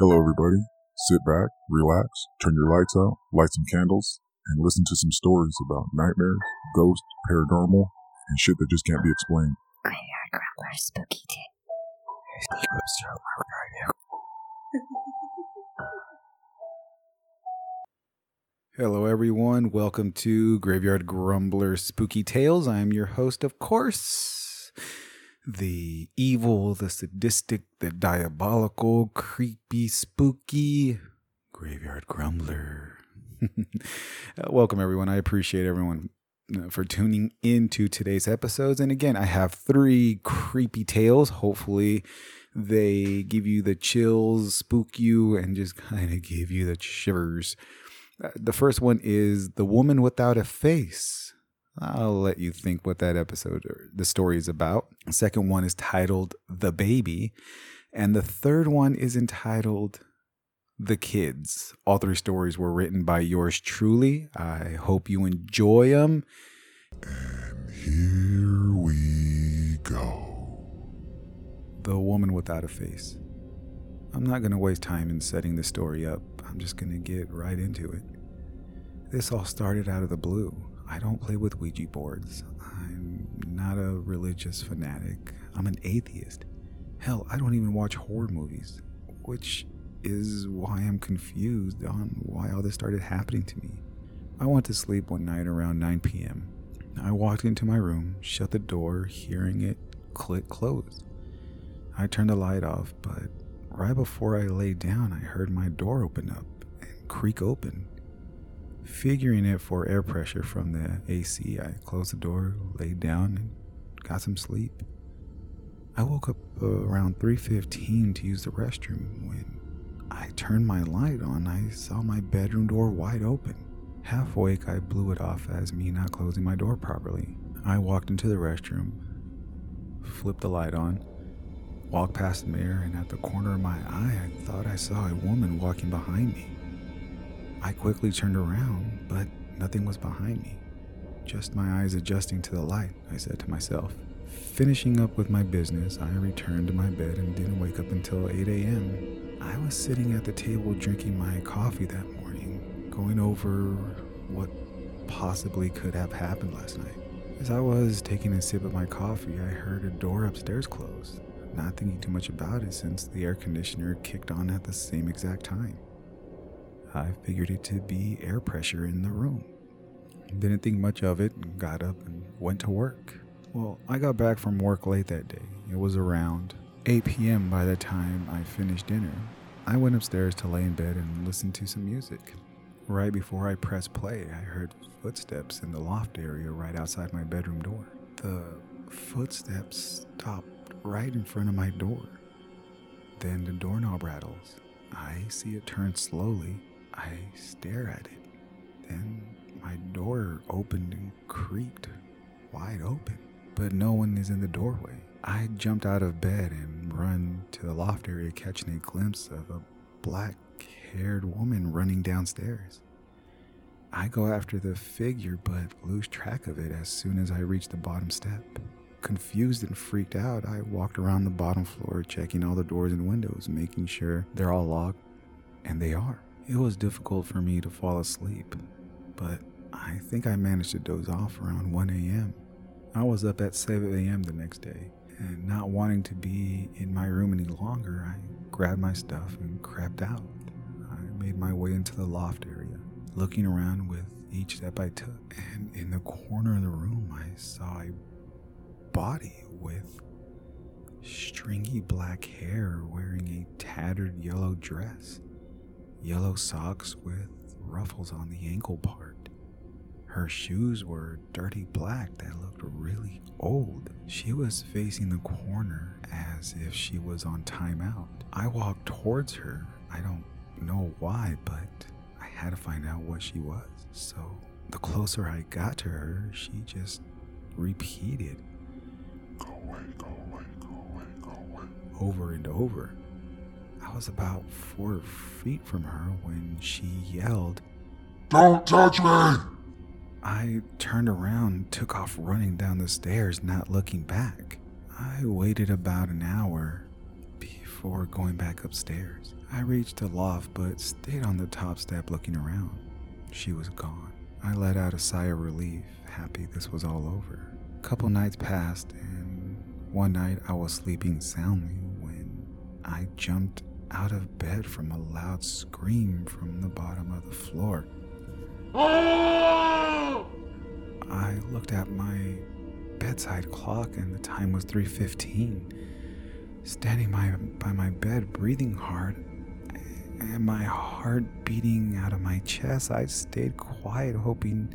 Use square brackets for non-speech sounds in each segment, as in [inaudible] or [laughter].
Hello, everybody. Sit back, relax, turn your lights out, light some candles, and listen to some stories about nightmares, ghosts, paranormal, and shit that just can't be explained. Graveyard Grumbler Spooky Tale. Hello, everyone. Welcome to Graveyard Grumbler Spooky Tales. I'm your host, of course, the evil, the sadistic, the diabolical, creepy, spooky Graveyard Grumbler. [laughs] Uh, Welcome, everyone. I appreciate everyone uh, for tuning into today's episodes. And again, I have three creepy tales. Hopefully, they give you the chills, spook you, and just [laughs] kind of give you the shivers. Uh, The first one is The Woman Without a Face. I'll let you think what that episode or the story is about. The second one is titled The Baby. And the third one is entitled The Kids. All three stories were written by yours truly. I hope you enjoy them. And Here we go. The Woman Without a Face. I'm not going to waste time in setting the story up. I'm just going to get right into it. This all started out of the blue. I don't play with Ouija boards. I'm not a religious fanatic. I'm an atheist. Hell, I don't even watch horror movies, which is why I'm confused on why all this started happening to me. I went to sleep one night around 9 p.m. I walked into my room, shut the door, hearing it click close. I turned the light off, but right before I lay down, I heard my door open up and creak open. Figuring it for air pressure from the AC, I closed the door, laid down, and got some sleep. I woke up uh, around 3:15 to use the restroom when I turned my light on. I saw my bedroom door wide open. Half awake, I blew it off as me not closing my door properly. I walked into the restroom, flipped the light on, walked past the mirror, and at the corner of my eye, I thought I saw a woman walking behind me. I quickly turned around, but nothing was behind me. Just my eyes adjusting to the light, I said to myself. Finishing up with my business, I returned to my bed and didn't wake up until 8 a.m. I was sitting at the table drinking my coffee that morning, going over what possibly could have happened last night. As I was taking a sip of my coffee, I heard a door upstairs close, not thinking too much about it since the air conditioner kicked on at the same exact time. I figured it to be air pressure in the room. Didn't think much of it and got up and went to work. Well, I got back from work late that day. It was around 8 p.m. by the time I finished dinner. I went upstairs to lay in bed and listen to some music. Right before I pressed play, I heard footsteps in the loft area right outside my bedroom door. The footsteps stopped right in front of my door. Then the doorknob rattles. I see it turn slowly. I stare at it. Then my door opened and creaked wide open, but no one is in the doorway. I jumped out of bed and run to the loft area, catching a glimpse of a black haired woman running downstairs. I go after the figure but lose track of it as soon as I reach the bottom step. Confused and freaked out, I walked around the bottom floor, checking all the doors and windows, making sure they're all locked, and they are. It was difficult for me to fall asleep, but I think I managed to doze off around 1 a.m. I was up at 7 a.m. the next day, and not wanting to be in my room any longer, I grabbed my stuff and crept out. I made my way into the loft area, looking around with each step I took, and in the corner of the room, I saw a body with stringy black hair wearing a tattered yellow dress, yellow socks with ruffles on the ankle part. Her shoes were dirty black that looked really old. She was facing the corner as if she was on timeout. I walked towards her. I don't know why, but I had to find out what she was. So the closer I got to her, she just repeated Go away, go away, go away, go away. over and over. I was about four feet from her when she yelled. Don't touch me! I turned around and took off running down the stairs, not looking back. I waited about an hour before before going back upstairs. I reached the loft but stayed on the top step looking around. She was gone. I let out a sigh of relief, happy this was all over. A couple nights passed, and one night I was sleeping soundly when I jumped out of bed from a loud scream from the bottom of the floor. I looked at my bedside clock and the time was 3:15. Standing by, by my bed breathing hard and my heart beating out of my chest, I stayed quiet hoping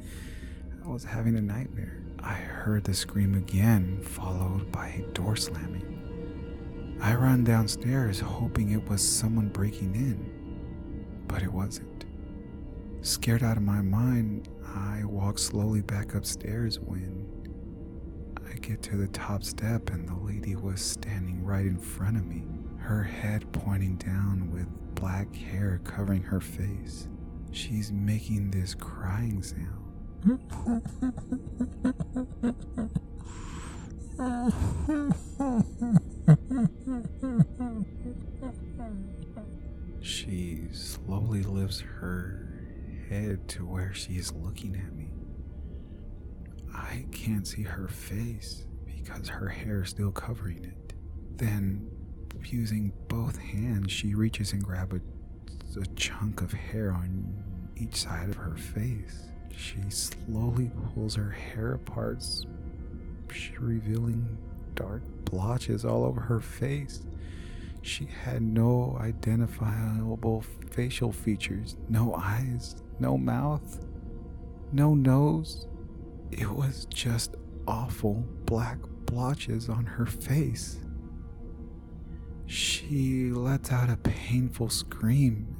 I was having a nightmare. I heard the scream again, followed by a door slamming. I ran downstairs hoping it was someone breaking in, but it wasn't. Scared out of my mind, I walk slowly back upstairs when I get to the top step and the lady was standing right in front of me, her head pointing down with black hair covering her face. She's making this crying sound. [laughs] She slowly lifts her head to where she is looking at me. I can't see her face because her hair is still covering it. Then, using both hands, she reaches and grabs a, a chunk of hair on each side of her face. She slowly pulls her hair apart, revealing dark blotches all over her face. She had no identifiable facial features, no eyes, no mouth, no nose. It was just awful black blotches on her face. She lets out a painful scream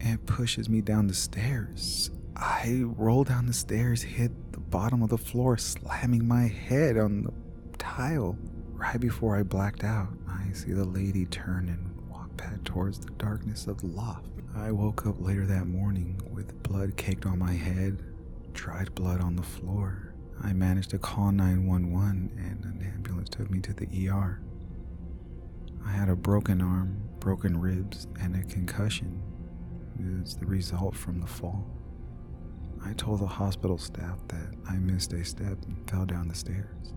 and pushes me down the stairs. I roll down the stairs, hit the bottom of the floor, slamming my head on the tile. Right before I blacked out, I see the lady turn and walk back towards the darkness of the loft. I woke up later that morning with blood caked on my head, dried blood on the floor. I managed to call 911 and an ambulance took me to the ER. I had a broken arm, broken ribs, and a concussion. It's the result from the fall. I told the hospital staff that I missed a step and fell down the stairs.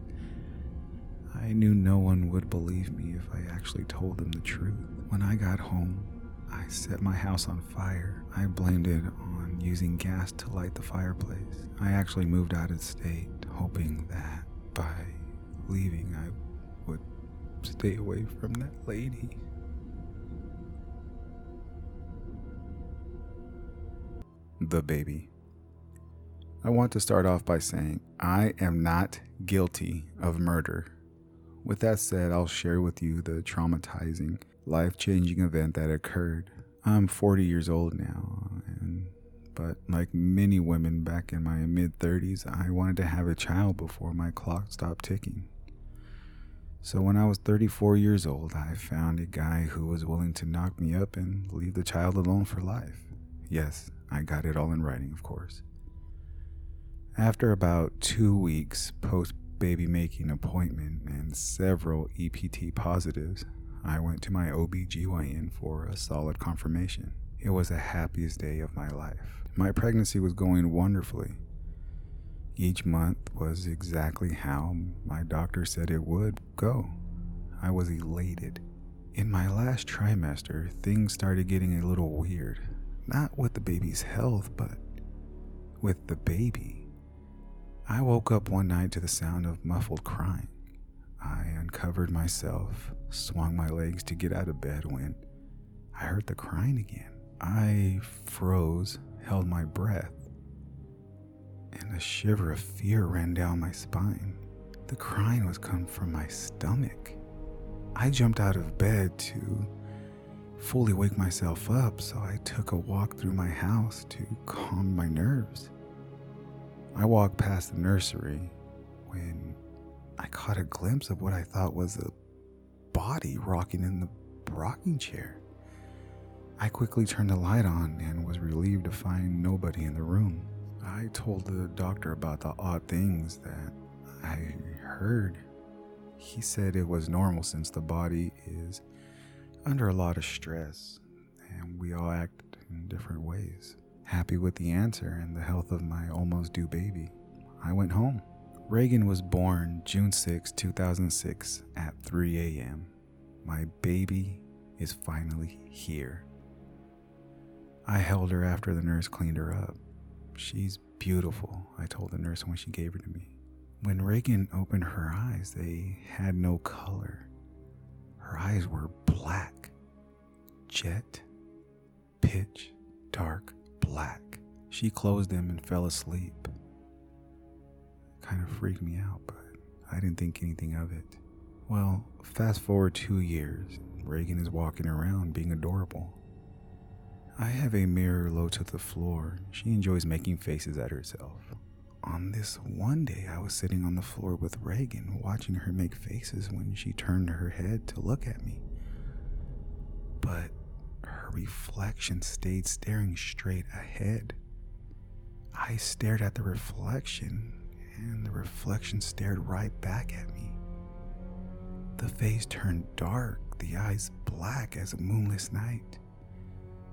I knew no one would believe me if I actually told them the truth. When I got home, I set my house on fire. I blamed it on using gas to light the fireplace. I actually moved out of state, hoping that by leaving I would stay away from that lady. The baby. I want to start off by saying I am not guilty of murder. With that said, I'll share with you the traumatizing, life changing event that occurred. I'm 40 years old now, and, but like many women back in my mid 30s, I wanted to have a child before my clock stopped ticking. So when I was 34 years old, I found a guy who was willing to knock me up and leave the child alone for life. Yes, I got it all in writing, of course. After about two weeks post baby making appointment and several EPT positives, I went to my OBGYN for a solid confirmation. It was the happiest day of my life. My pregnancy was going wonderfully. Each month was exactly how my doctor said it would go. I was elated. In my last trimester, things started getting a little weird. Not with the baby's health, but with the baby. I woke up one night to the sound of muffled crying. I uncovered myself, swung my legs to get out of bed when I heard the crying again. I froze, held my breath, and a shiver of fear ran down my spine. The crying was coming from my stomach. I jumped out of bed to fully wake myself up, so I took a walk through my house to calm my nerves. I walked past the nursery when I caught a glimpse of what I thought was a body rocking in the rocking chair. I quickly turned the light on and was relieved to find nobody in the room. I told the doctor about the odd things that I heard. He said it was normal since the body is under a lot of stress and we all act in different ways. Happy with the answer and the health of my almost due baby, I went home. Reagan was born June 6, 2006 at 3 a.m. My baby is finally here. I held her after the nurse cleaned her up. She's beautiful, I told the nurse when she gave her to me. When Reagan opened her eyes, they had no color. Her eyes were black, jet, pitch dark black. She closed them and fell asleep. Kind of freaked me out, but I didn't think anything of it. Well, fast forward two years, Reagan is walking around being adorable. I have a mirror low to the floor. She enjoys making faces at herself. On this one day, I was sitting on the floor with Reagan, watching her make faces when she turned her head to look at me. But her reflection stayed staring straight ahead. I stared at the reflection, and the reflection stared right back at me. The face turned dark, the eyes black as a moonless night.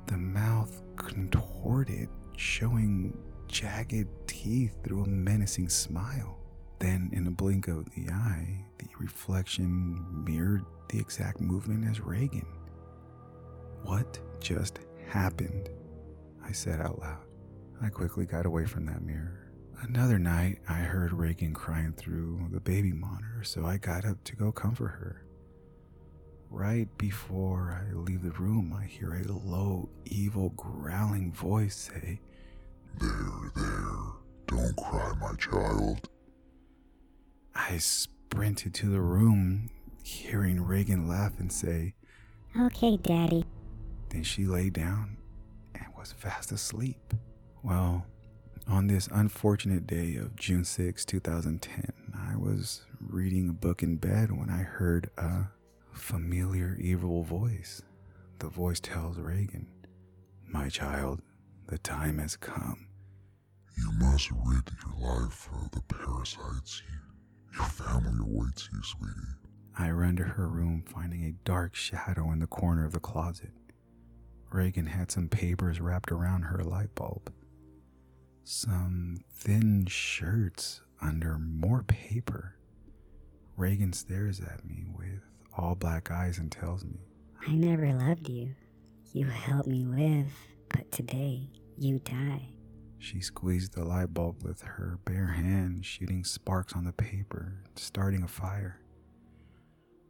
The mouth contorted, showing jagged teeth through a menacing smile. Then, in a blink of the eye, the reflection mirrored the exact movement as Reagan. What just happened? I said out loud. I quickly got away from that mirror. Another night, I heard Reagan crying through the baby monitor, so I got up to go comfort her. Right before I leave the room, I hear a low, evil, growling voice say, There, there, don't cry, my child. I sprinted to the room, hearing Reagan laugh and say, Okay, Daddy. Then she lay down and was fast asleep. Well, on this unfortunate day of June 6, 2010, I was reading a book in bed when I heard a familiar evil voice. The voice tells Reagan, My child, the time has come. You must rid your life of the parasites. Your family awaits you, sweetie. I run to her room, finding a dark shadow in the corner of the closet. Reagan had some papers wrapped around her light bulb. Some thin shirts under more paper. Reagan stares at me with all black eyes and tells me, I never loved you. You helped me live, but today you die. She squeezed the light bulb with her bare hand, shooting sparks on the paper, starting a fire.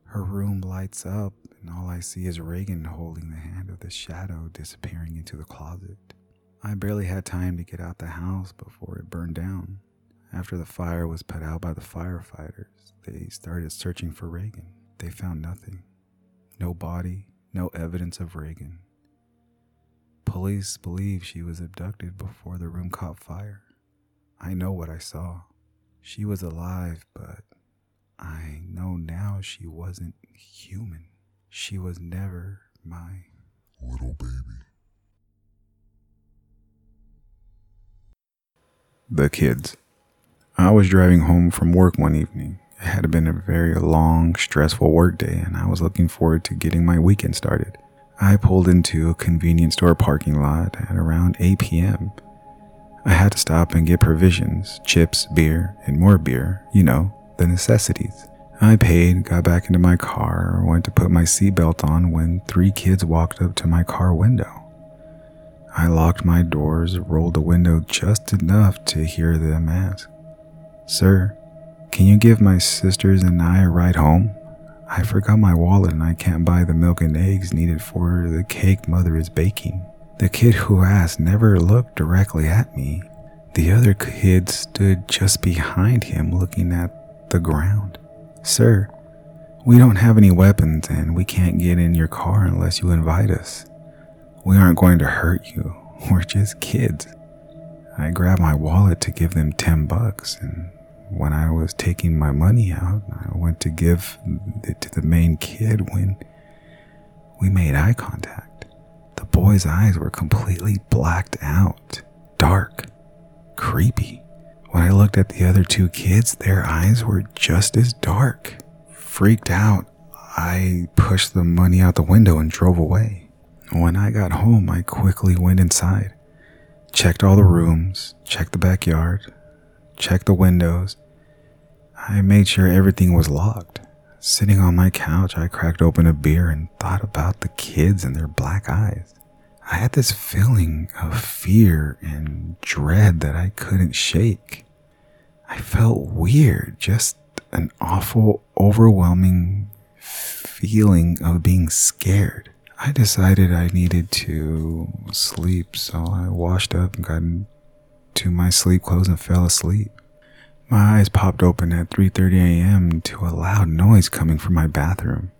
Her room lights up, and all I see is Reagan holding the hand of the shadow disappearing into the closet. I barely had time to get out the house before it burned down. After the fire was put out by the firefighters, they started searching for Reagan. They found nothing no body, no evidence of Reagan. Police believe she was abducted before the room caught fire. I know what I saw. She was alive, but I know now she wasn't human. She was never my Little baby. The kids. I was driving home from work one evening. It had been a very long, stressful workday, and I was looking forward to getting my weekend started. I pulled into a convenience store parking lot at around 8 p.m. I had to stop and get provisions, chips, beer, and more beer, you know, the necessities. I paid, got back into my car, went to put my seatbelt on when three kids walked up to my car window. I locked my doors, rolled the window just enough to hear them ask, Sir, can you give my sisters and I a ride home? I forgot my wallet and I can't buy the milk and eggs needed for the cake mother is baking. The kid who asked never looked directly at me. The other kid stood just behind him looking at the ground. Sir, we don't have any weapons and we can't get in your car unless you invite us. We aren't going to hurt you. [laughs] We're just kids. I grabbed my wallet to give them 10 bucks and when I was taking my money out, I went to give it to the main kid when we made eye contact. The boy's eyes were completely blacked out, dark, creepy. When I looked at the other two kids, their eyes were just as dark, Freaked out, I pushed the money out the window and drove away. When I got home, I quickly went inside, checked all the rooms, checked the backyard, checked the windows. I made sure everything was locked. Sitting on my couch, I cracked open a beer and thought about the kids and their black eyes. I had this feeling of fear and dread that I couldn't shake. I felt weird, just an awful, overwhelming feeling of being scared. I decided I needed to sleep, so I washed up and got into my sleep clothes and fell asleep. My eyes popped open at 3:30 a.m. to a loud noise coming from my bathroom.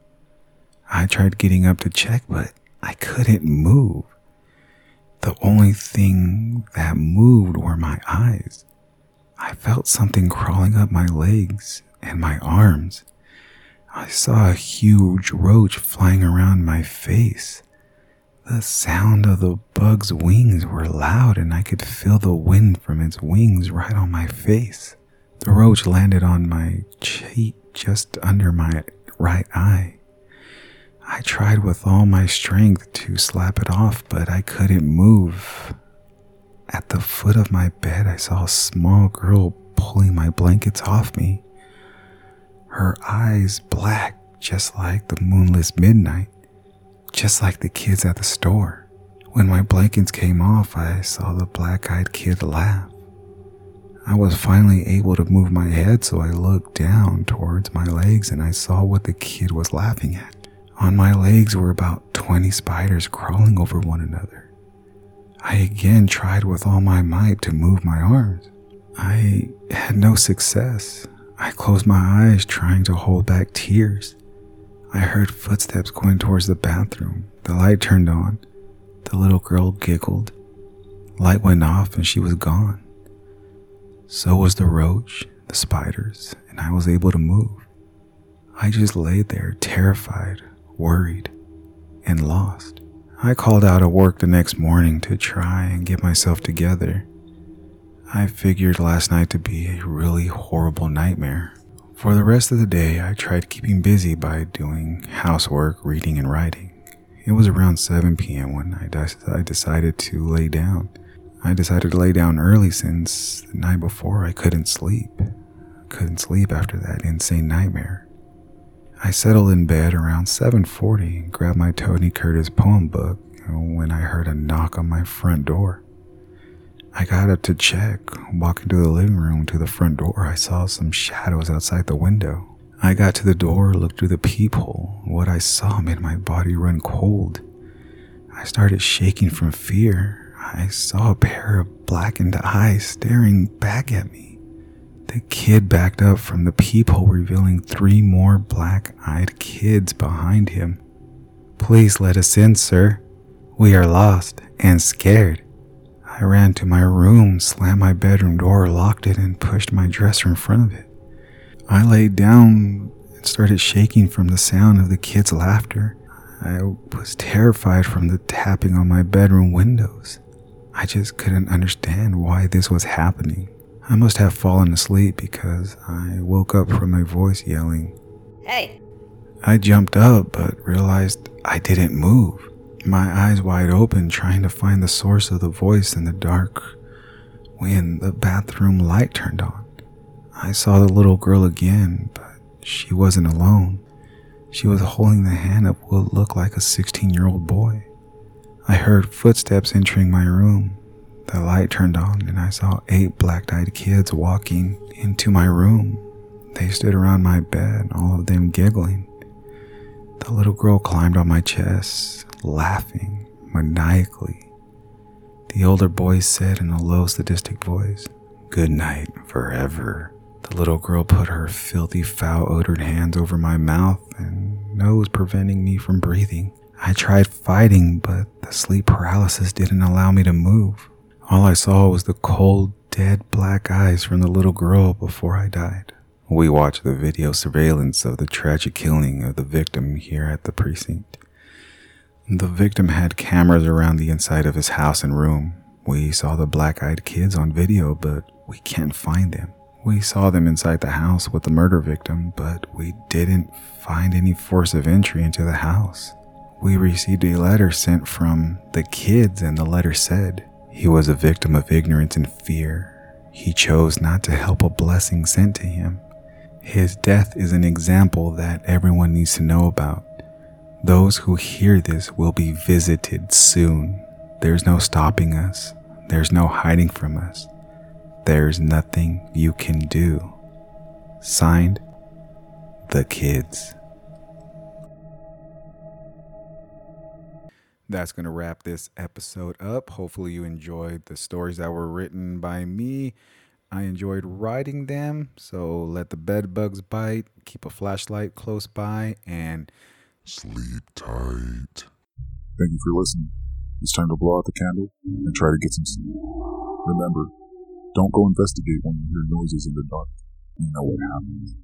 I tried getting up to check, but I couldn't move. The only thing that moved were my eyes. I felt something crawling up my legs and my arms. I saw a huge roach flying around my face. The sound of the bug's wings were loud, and I could feel the wind from its wings right on my face. The roach landed on my cheek just under my right eye. I tried with all my strength to slap it off, but I couldn't move. At the foot of my bed, I saw a small girl pulling my blankets off me. Her eyes black, just like the moonless midnight, just like the kids at the store. When my blankets came off, I saw the black eyed kid laugh. I was finally able to move my head, so I looked down towards my legs and I saw what the kid was laughing at. On my legs were about 20 spiders crawling over one another. I again tried with all my might to move my arms. I had no success. I closed my eyes, trying to hold back tears. I heard footsteps going towards the bathroom. The light turned on. The little girl giggled. Light went off and she was gone. So was the roach, the spiders, and I was able to move. I just lay there, terrified, worried, and lost. I called out of work the next morning to try and get myself together. I figured last night to be a really horrible nightmare. For the rest of the day, I tried keeping busy by doing housework, reading, and writing. It was around 7 p.m. when I, de- I decided to lay down. I decided to lay down early since the night before I couldn't sleep. I couldn't sleep after that insane nightmare. I settled in bed around 7:40 and grabbed my Tony Curtis poem book when I heard a knock on my front door. I got up to check. Walking to the living room to the front door, I saw some shadows outside the window. I got to the door, looked through the peephole. What I saw made my body run cold. I started shaking from fear. I saw a pair of blackened eyes staring back at me. The kid backed up from the peephole, revealing three more black eyed kids behind him. Please let us in, sir. We are lost and scared. I ran to my room, slammed my bedroom door, locked it, and pushed my dresser in front of it. I laid down and started shaking from the sound of the kids' laughter. I was terrified from the tapping on my bedroom windows. I just couldn't understand why this was happening. I must have fallen asleep because I woke up from a voice yelling, Hey! I jumped up but realized I didn't move. My eyes wide open, trying to find the source of the voice in the dark when the bathroom light turned on. I saw the little girl again, but she wasn't alone. She was holding the hand of what looked like a 16 year old boy. I heard footsteps entering my room. The light turned on, and I saw eight black eyed kids walking into my room. They stood around my bed, all of them giggling. The little girl climbed on my chest, laughing maniacally. The older boy said in a low, sadistic voice, Good night, forever. The little girl put her filthy, foul odored hands over my mouth and nose, preventing me from breathing. I tried fighting, but the sleep paralysis didn't allow me to move. All I saw was the cold, dead black eyes from the little girl before I died. We watched the video surveillance of the tragic killing of the victim here at the precinct. The victim had cameras around the inside of his house and room. We saw the black eyed kids on video, but we can't find them. We saw them inside the house with the murder victim, but we didn't find any force of entry into the house. We received a letter sent from the kids, and the letter said he was a victim of ignorance and fear. He chose not to help a blessing sent to him. His death is an example that everyone needs to know about. Those who hear this will be visited soon. There's no stopping us, there's no hiding from us. There's nothing you can do. Signed, The Kids. That's going to wrap this episode up. Hopefully, you enjoyed the stories that were written by me. I enjoyed writing them, so let the bed bugs bite, keep a flashlight close by, and sleep tight. Thank you for listening. It's time to blow out the candle and try to get some sleep. Remember, don't go investigate when you hear noises in the dark. You know what happens.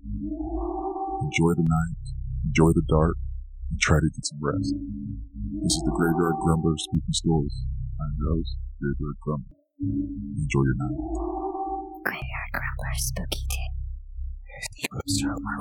Enjoy the night, enjoy the dark, try to get some rest. This is the Graveyard Grumbler speaking stories. I'm your host, Graveyard Grumbler. Enjoy your night. Graveyard Grumbler Spooky Tip. If you observe my